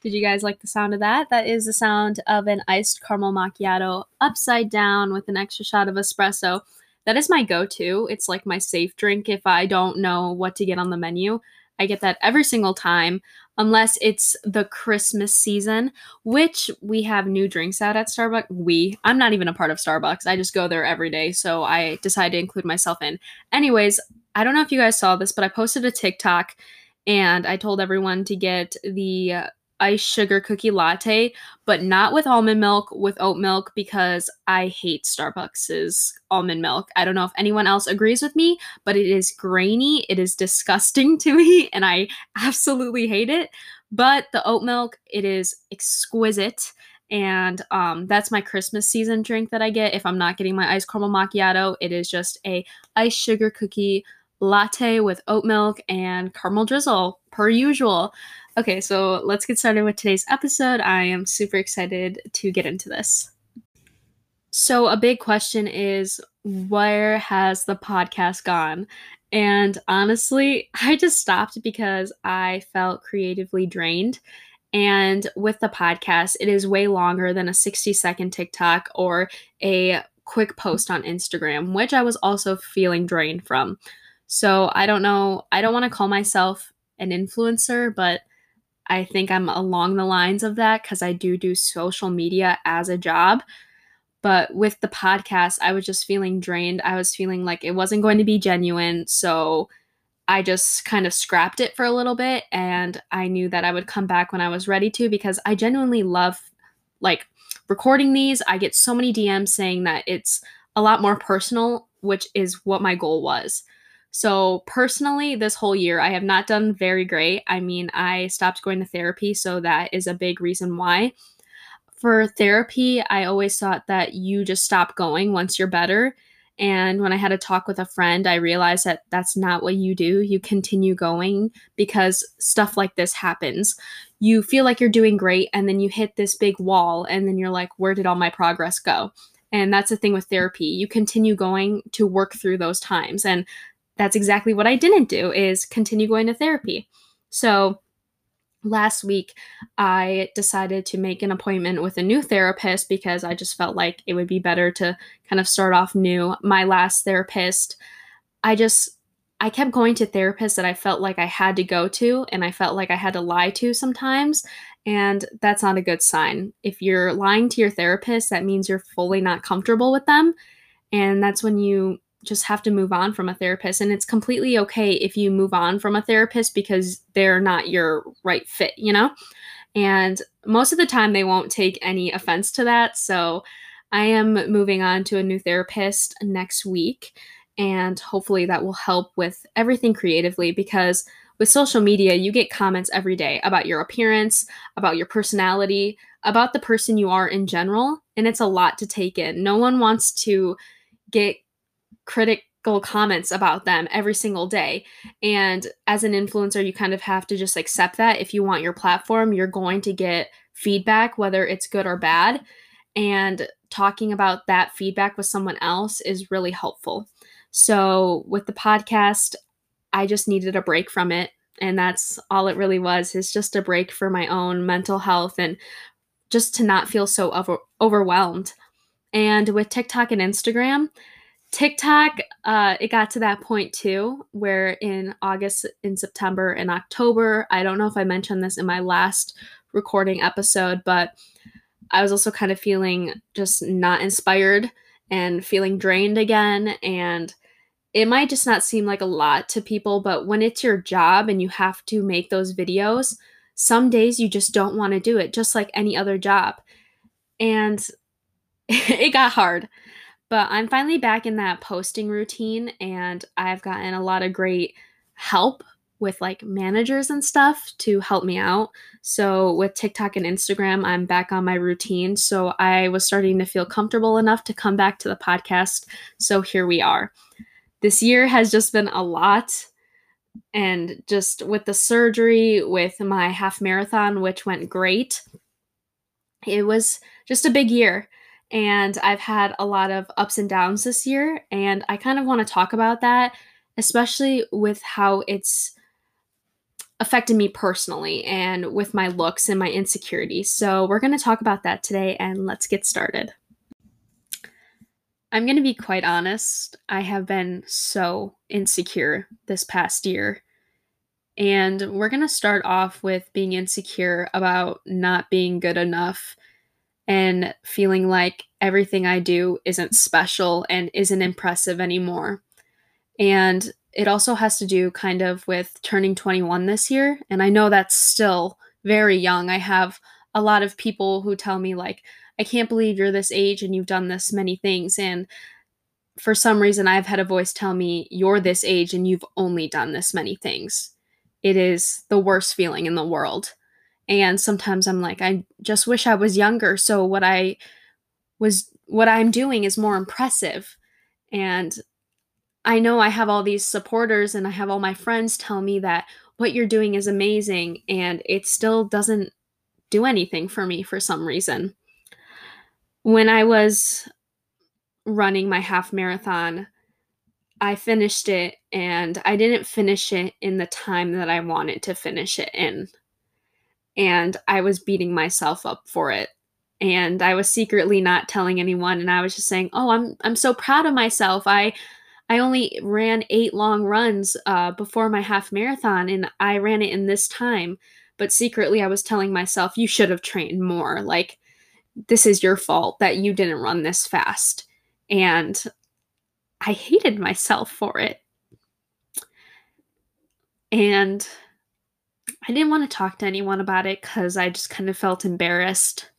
Did you guys like the sound of that? That is the sound of an iced caramel macchiato upside down with an extra shot of espresso. That is my go to. It's like my safe drink if I don't know what to get on the menu. I get that every single time, unless it's the Christmas season, which we have new drinks out at Starbucks. We, I'm not even a part of Starbucks. I just go there every day. So I decided to include myself in. Anyways, I don't know if you guys saw this, but I posted a TikTok and I told everyone to get the iced sugar cookie latte, but not with almond milk, with oat milk, because I hate Starbucks's almond milk. I don't know if anyone else agrees with me, but it is grainy. It is disgusting to me, and I absolutely hate it. But the oat milk, it is exquisite. And um, that's my Christmas season drink that I get. If I'm not getting my iced caramel macchiato, it is just a iced sugar cookie latte with oat milk and caramel drizzle, per usual. Okay, so let's get started with today's episode. I am super excited to get into this. So, a big question is where has the podcast gone? And honestly, I just stopped because I felt creatively drained. And with the podcast, it is way longer than a 60 second TikTok or a quick post on Instagram, which I was also feeling drained from. So I don't know, I don't want to call myself an influencer, but I think I'm along the lines of that because I do do social media as a job. But with the podcast, I was just feeling drained. I was feeling like it wasn't going to be genuine. So I just kind of scrapped it for a little bit. And I knew that I would come back when I was ready to because I genuinely love like recording these. I get so many DMs saying that it's a lot more personal, which is what my goal was. So, personally, this whole year, I have not done very great. I mean, I stopped going to therapy, so that is a big reason why. For therapy, I always thought that you just stop going once you're better. And when I had a talk with a friend, I realized that that's not what you do. You continue going because stuff like this happens. You feel like you're doing great, and then you hit this big wall, and then you're like, where did all my progress go? And that's the thing with therapy. You continue going to work through those times. And that's exactly what I didn't do is continue going to therapy. So last week I decided to make an appointment with a new therapist because I just felt like it would be better to kind of start off new. My last therapist, I just I kept going to therapists that I felt like I had to go to and I felt like I had to lie to sometimes. And that's not a good sign. If you're lying to your therapist, that means you're fully not comfortable with them. And that's when you just have to move on from a therapist. And it's completely okay if you move on from a therapist because they're not your right fit you know? And most of the time they won't take any offense to that. So i am moving on to a new therapist next week and hopefully that will help with everything creatively because with social media you get comments every day about your appearance about your personality about the person you are in general and it's a lot to take in. No one wants to get critical comments about them every single day. And as an influencer, you kind of have to just accept that if you want your platform, you're going to get feedback, whether it's good or bad. And talking about that feedback with someone else is really helpful. So with the podcast, I just needed a break from it. And that's all it really was, is just a break for my own mental health and just to not feel so over- overwhelmed. And with TikTok and Instagram, TikTok, uh, it got to that point too, where in August, in September, in October, I don't know if I mentioned this in my last recording episode, but I was also kind of feeling just not inspired and feeling drained again. And it might just not seem like a lot to people, but when it's your job and you have to make those videos, some days you just don't want to do it, just like any other job. And it got hard. But I'm finally back in that posting routine and I've gotten a lot of great help with like managers and stuff to help me out. So with TikTok and Instagram, I'm back on my routine. So I was starting to feel comfortable enough to come back to the podcast. So here we are. This year has just been a lot. And just with the surgery, with my half marathon, which went great, it was just a big year and I've had a lot of ups and downs this year, and I kind of want to talk about that, especially with how it's affected me personally and with my looks and my insecurities. So, we're going to talk about that today and let's get started. I'm going to be quite honest. I have been so insecure this past year. And we're going to start off with being insecure about not being good enough and feeling like everything I do isn't special and isn't impressive anymore. And it also has to do kind of with turning 21 this year. And I know that's still very young. I have a lot of people who tell me, like, I can't believe you're this age and you've done this many things. And for some reason, I've had a voice tell me, you're this age and you've only done this many things. It is the worst feeling in the world. And sometimes I'm like, I just wish I was younger. So what I was, what I'm doing is more impressive. And I know I have all these supporters and I have all my friends tell me that what you're doing is amazing and it still doesn't do anything for me for some reason. When I was running my half marathon, I finished it and I didn't finish it in the time that I wanted to finish it in. And I was beating myself up for it. And I was secretly not telling anyone and I was just saying, "Oh, I'm I'm so proud of myself. I I only ran eight long runs uh, before my half marathon, and I ran it in this time. But secretly, I was telling myself, you should have trained more. Like, this is your fault that you didn't run this fast. And I hated myself for it. And I didn't want to talk to anyone about it because I just kind of felt embarrassed.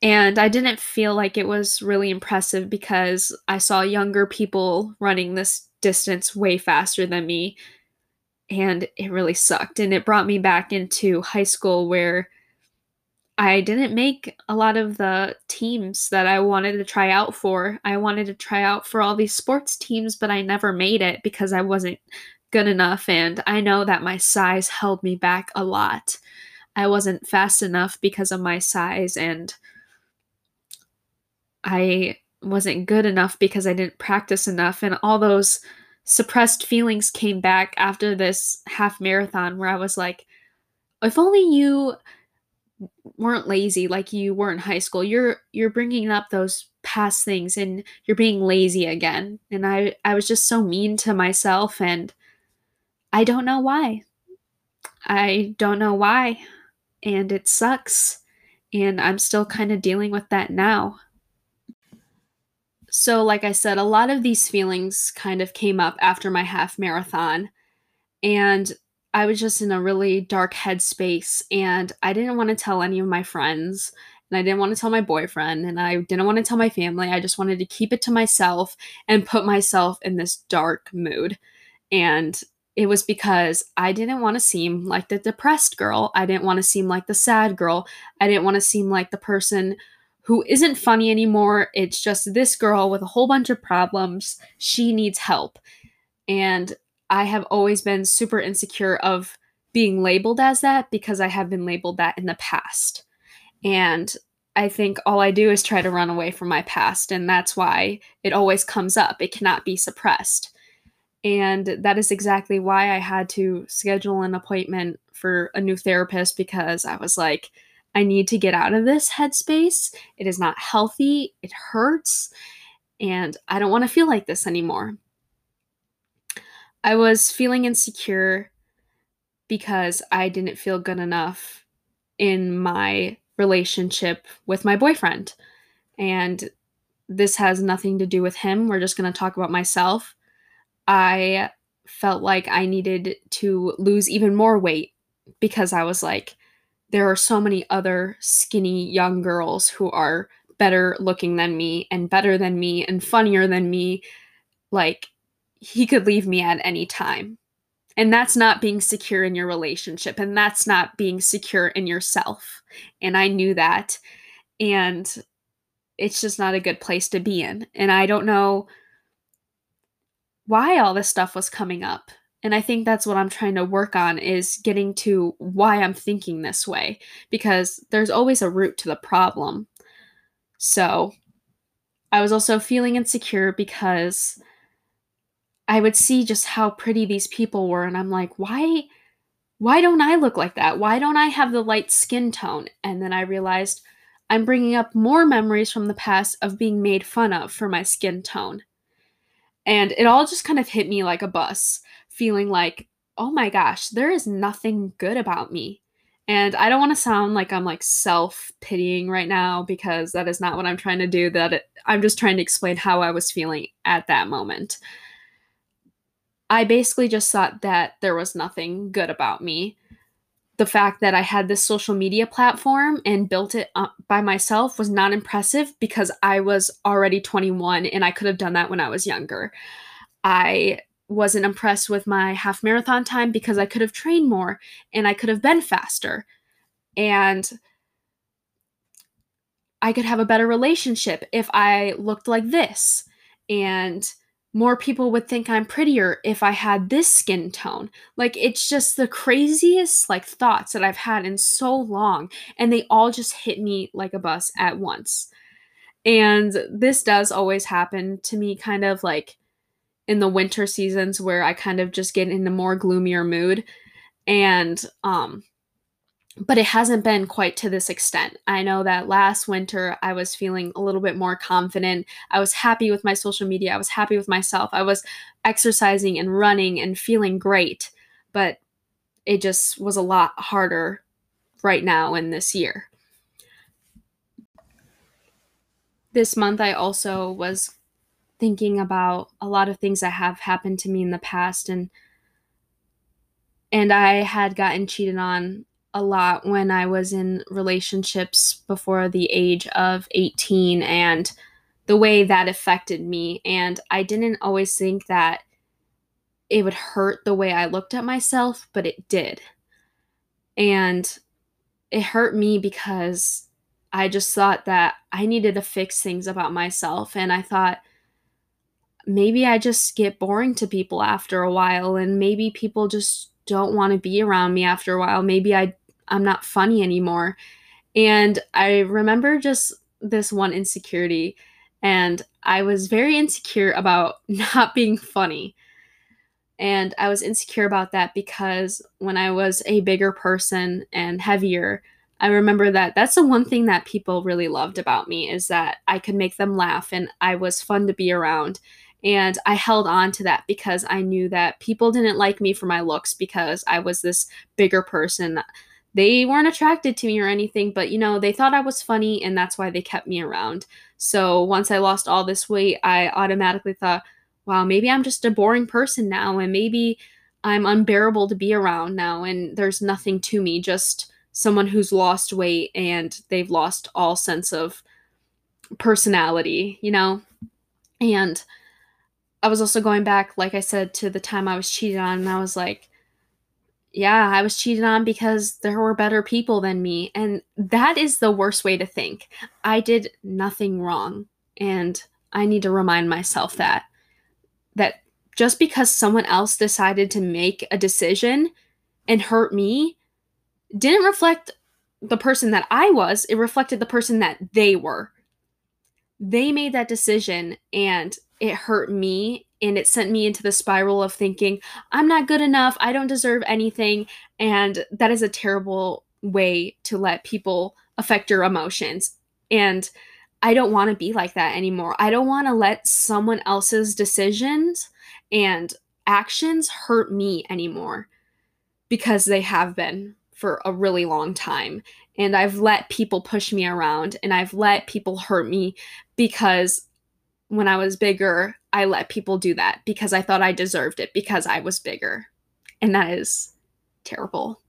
And I didn't feel like it was really impressive because I saw younger people running this distance way faster than me. And it really sucked. And it brought me back into high school where I didn't make a lot of the teams that I wanted to try out for. I wanted to try out for all these sports teams, but I never made it because I wasn't good enough. And I know that my size held me back a lot. I wasn't fast enough because of my size and I wasn't good enough because I didn't practice enough. And all those suppressed feelings came back after this half marathon where I was like, if only you weren't lazy like you were in high school. You're you're bringing up those past things and you're being lazy again. And I I was just so mean to myself and I don't know why. I don't know why. And it sucks. And I'm still kind of dealing with that now. So, like I said, a lot of these feelings kind of came up after my half marathon. And I was just in a really dark headspace. And I didn't want to tell any of my friends. And I didn't want to tell my boyfriend. And I didn't want to tell my family. I just wanted to keep it to myself and put myself in this dark mood. And it was because I didn't want to seem like the depressed girl. I didn't want to seem like the sad girl. I didn't want to seem like the person who isn't funny anymore. It's just this girl with a whole bunch of problems. She needs help. And I have always been super insecure of being labeled as that because I have been labeled that in the past. And I think all I do is try to run away from my past. And that's why it always comes up. It cannot be suppressed. And that is exactly why I had to schedule an appointment for a new therapist because I was like, I need to get out of this headspace. It is not healthy. It hurts. And I don't want to feel like this anymore. I was feeling insecure because I didn't feel good enough in my relationship with my boyfriend. And this has nothing to do with him. We're just going to talk about myself. I felt like I needed to lose even more weight because I was like, there are so many other skinny young girls who are better looking than me and better than me and funnier than me. Like, he could leave me at any time. And that's not being secure in your relationship. And that's not being secure in yourself. And I knew that. And it's just not a good place to be in. And I don't know why all this stuff was coming up and i think that's what i'm trying to work on is getting to why i'm thinking this way because there's always a root to the problem so i was also feeling insecure because I would see just how pretty these people were and I'm like, "Why why don't I look like that? Why don't I have the light skin tone?" And then I realized I'm bringing up more memories from the past of being made fun of for my skin tone. And it all just kind of hit me like a bus, feeling like, "Oh my gosh, there is nothing good about me." And I don't want to sound like I'm like self pitying right now because that is not what I'm trying to do. That it, I'm just trying to explain how I was feeling at that moment. I basically just thought that there was nothing good about me. The fact that I had this social media platform and built it by myself was not impressive because I was already 21 and I could have done that when I was younger. I wasn't impressed with my half marathon time because I could have trained more and I could have been faster. And I could have a better relationship if I looked like this. And more people would think I'm prettier if I had this skin tone. Like it's just the craziest like thoughts that I've had in so long and they all just hit me like a bus at once. And this does always happen to me kind of like in the winter seasons where I kind of just get in a more gloomier mood. And um but it hasn't been quite to this extent. I know that last winter I was feeling a little bit more confident. I was happy with my social media. I was happy with myself. I was exercising and running and feeling great. But it just was a lot harder right now in this year. This month I also was thinking about a lot of things that have happened to me in the past and and I had gotten cheated on a lot when I was in relationships before the age of 18 and the way that affected me and I didn't always think that it would hurt the way I looked at myself, but it did. And it hurt me because I just thought that I needed to fix things about myself and I thought maybe I just get boring to people after a while and maybe people just don't want to be around me after a while. Maybe I I'm not funny anymore. And I remember just this one insecurity and I was very insecure about not being funny. And I was insecure about that because when I was a bigger person and heavier, I remember that that's the one thing that people really loved about me is that I could make them laugh and I was fun to be around. And I held on to that because I knew that people didn't like me for my looks because I was this bigger person. They weren't attracted to me or anything, but you know, they thought I was funny and that's why they kept me around. So once I lost all this weight, I automatically thought, wow, maybe I'm just a boring person now and maybe I'm unbearable to be around now and there's nothing to me, just someone who's lost weight and they've lost all sense of personality, you know? And I was also going back, like I said, to the time I was cheated on, and I was like, yeah, I was cheated on because there were better people than me. And that is the worst way to think. I did nothing wrong. And I need to remind myself that that just because someone else decided to make a decision and hurt me didn't reflect the person that I was, it reflected the person that they were. They made that decision and it hurt me and it sent me into the spiral of thinking i'm not good enough. I don't deserve anything. And that is a terrible way to let people affect your emotions. And i don't want to be like that anymore. I don't want to let someone else's decisions and actions hurt me anymore because they have been for a really long time. And I've let people push me around and I've let people hurt me because when I was bigger, I let people do that because I thought I deserved it because I was bigger. And that is terrible.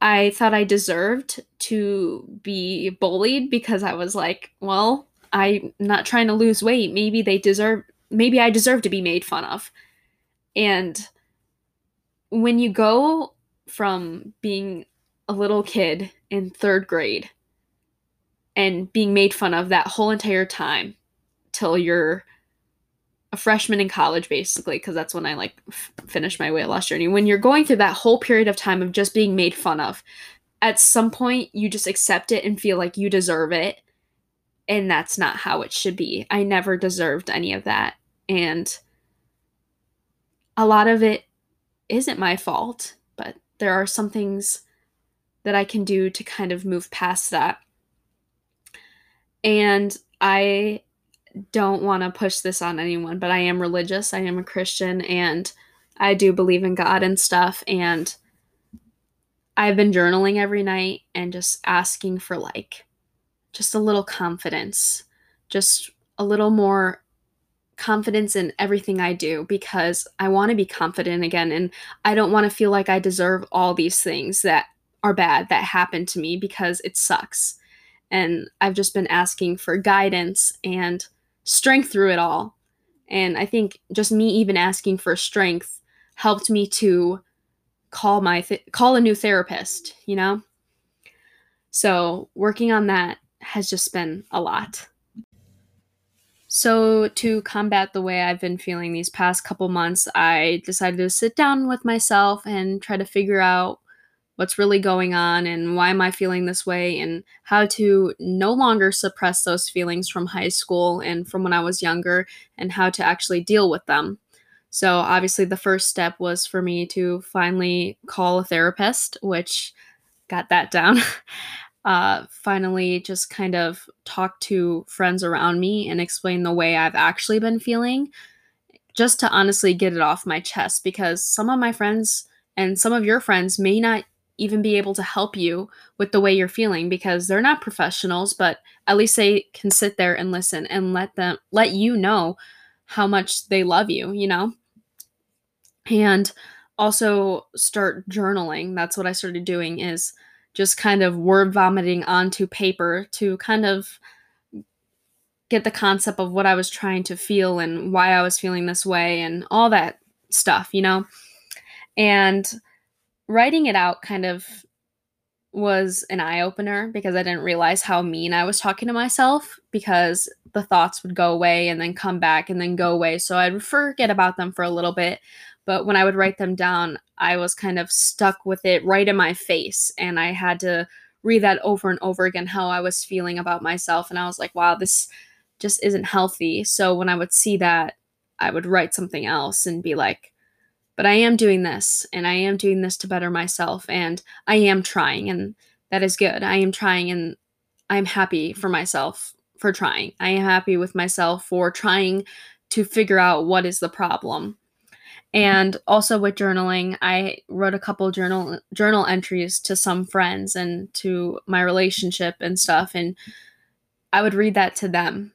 I thought I deserved to be bullied because I was like, well, I'm not trying to lose weight. Maybe they deserve, maybe I deserve to be made fun of. And when you go from being a little kid in third grade and being made fun of that whole entire time till you're a freshman in college basically because that's when i like f- finished my weight loss journey when you're going through that whole period of time of just being made fun of at some point you just accept it and feel like you deserve it and that's not how it should be i never deserved any of that and a lot of it isn't my fault, but there are some things that I can do to kind of move past that. And I don't want to push this on anyone, but I am religious. I am a Christian and I do believe in God and stuff. And I've been journaling every night and just asking for like just a little confidence, just a little more confidence in everything I do because I want to be confident again and I don't want to feel like I deserve all these things that are bad that happened to me because it sucks. And I've just been asking for guidance and strength through it all. And I think just me even asking for strength helped me to call my th- call a new therapist, you know? So, working on that has just been a lot. So, to combat the way I've been feeling these past couple months, I decided to sit down with myself and try to figure out what's really going on and why am I feeling this way and how to no longer suppress those feelings from high school and from when I was younger and how to actually deal with them. So, obviously, the first step was for me to finally call a therapist, which got that down. uh, finally, just kind of talk to friends around me and explain the way I've actually been feeling, just to honestly get it off my chest because some of my friends and some of your friends may not even be able to help you with the way you're feeling because they're not professionals but at least they can sit there and listen and let them let you know how much they love you, you know? And also start journaling. That's what I started doing is just kind of word vomiting onto paper to kind of get the concept of what I was trying to feel and why I was feeling this way and all that stuff, you know? And writing it out kind of was an eye opener because I didn't realize how mean I was talking to myself because the thoughts would go away and then come back and then go away. So I'd forget about them for a little bit. But when I would write them down, I was kind of stuck with it right in my face. And I had to read that over and over again how I was feeling about myself. And I was like, wow, this just isn't healthy. So when I would see that, I would write something else and be like, but I am doing this and I am doing this to better myself and I am trying and that is good. I am trying and I'm happy for myself for trying. I am happy with myself for trying to figure out what is the problem. And also with journaling, I wrote a couple journal journal entries to some friends and to my relationship and stuff and I would read that to them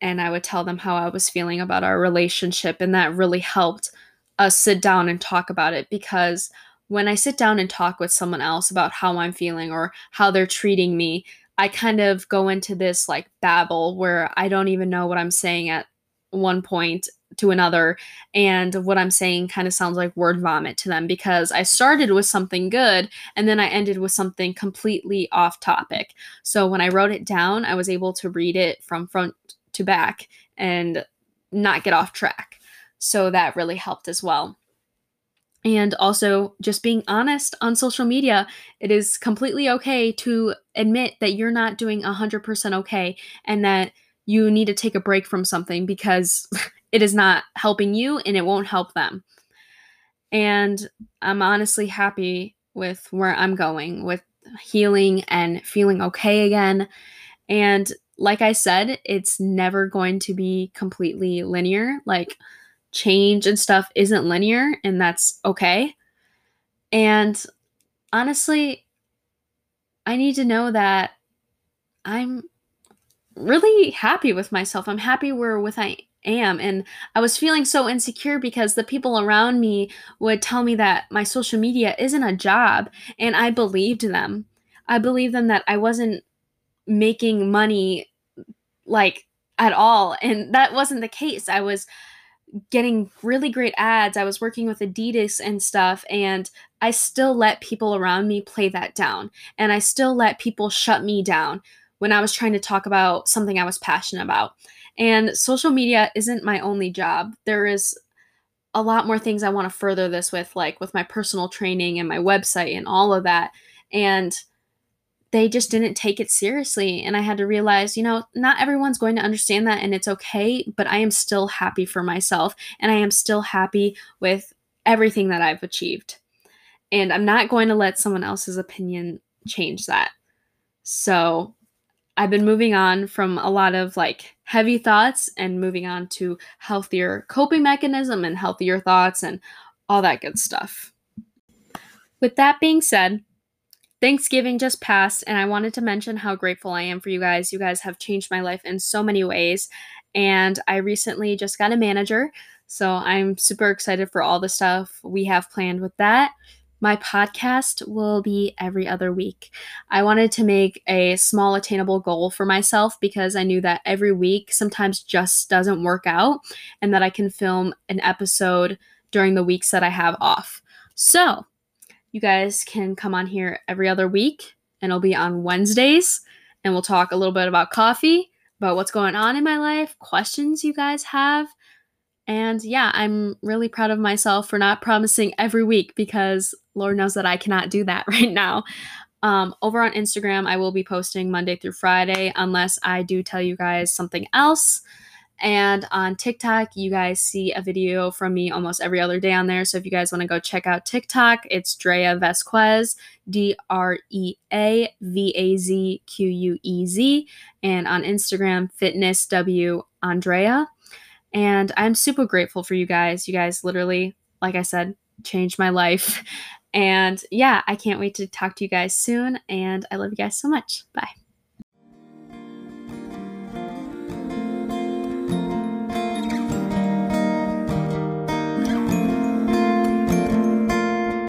and I would tell them how I was feeling about our relationship and that really helped us sit down and talk about it because when I sit down and talk with someone else about how I'm feeling or how they're treating me, I kind of go into this like babble where I don't even know what I'm saying at one point to another and what I'm saying kind of sounds like word vomit to them because I started with something good and then I ended with something completely off topic. So when I wrote it down, I was able to read it from front to back and not get off track. So that really helped as well. And also, just being honest on social media, it is completely okay to admit that you're not doing 100% okay and that you need to take a break from something because it is not helping you and it won't help them. And I'm honestly happy with where I'm going with healing and feeling okay again. And like I said, it's never going to be completely linear. Like, change and stuff isn't linear, and that's okay. And honestly, I need to know that I'm really happy with myself. I'm happy where with I am. And I was feeling so insecure because the people around me would tell me that my social media isn't a job. And I believed them. I believed them that I wasn't making money like at all. And that wasn't the case. I was getting really great ads. I was working with Adidas and stuff, and I still let people around me play that down. And I still let people shut me down when I was trying to talk about something I was passionate about. And social media isn't my only job. There is a lot more things I want to further this with, like with my personal training and my website and all of that. And they just didn't take it seriously. And I had to realize, you know, not everyone's going to understand that and it's okay, but I am still happy for myself and I am still happy with everything that I've achieved. And I'm not going to let someone else's opinion change that. So I've been moving on from a lot of like heavy thoughts and moving on to healthier coping mechanism and healthier thoughts and all that good stuff. With that being said, Thanksgiving just passed, and I wanted to mention how grateful I am for you guys. You guys have changed my life in so many ways, and I recently just got a manager, so I'm super excited for all the stuff we have planned with that. My podcast will be every other week. I wanted to make a small, attainable goal for myself because I knew that every week sometimes just doesn't work out, and that I can film an episode during the weeks that I have off. So, you guys can come on here every other week, and it'll be on Wednesdays, and we'll talk a little bit about coffee, about what's going on in my life, questions you guys have. And yeah, I'm really proud of myself for not promising every week because Lord knows that I cannot do that right now. Um, over on Instagram, I will be posting Monday through Friday unless I do tell you guys something else. And on TikTok, you guys see a video from me almost every other day on there. So if you guys want to go check out TikTok, it's Drea Vazquez, D R E A V A Z Q U E Z. And on Instagram, Fitness W Andrea. And I'm super grateful for you guys. You guys literally, like I said, changed my life. And yeah, I can't wait to talk to you guys soon. And I love you guys so much. Bye.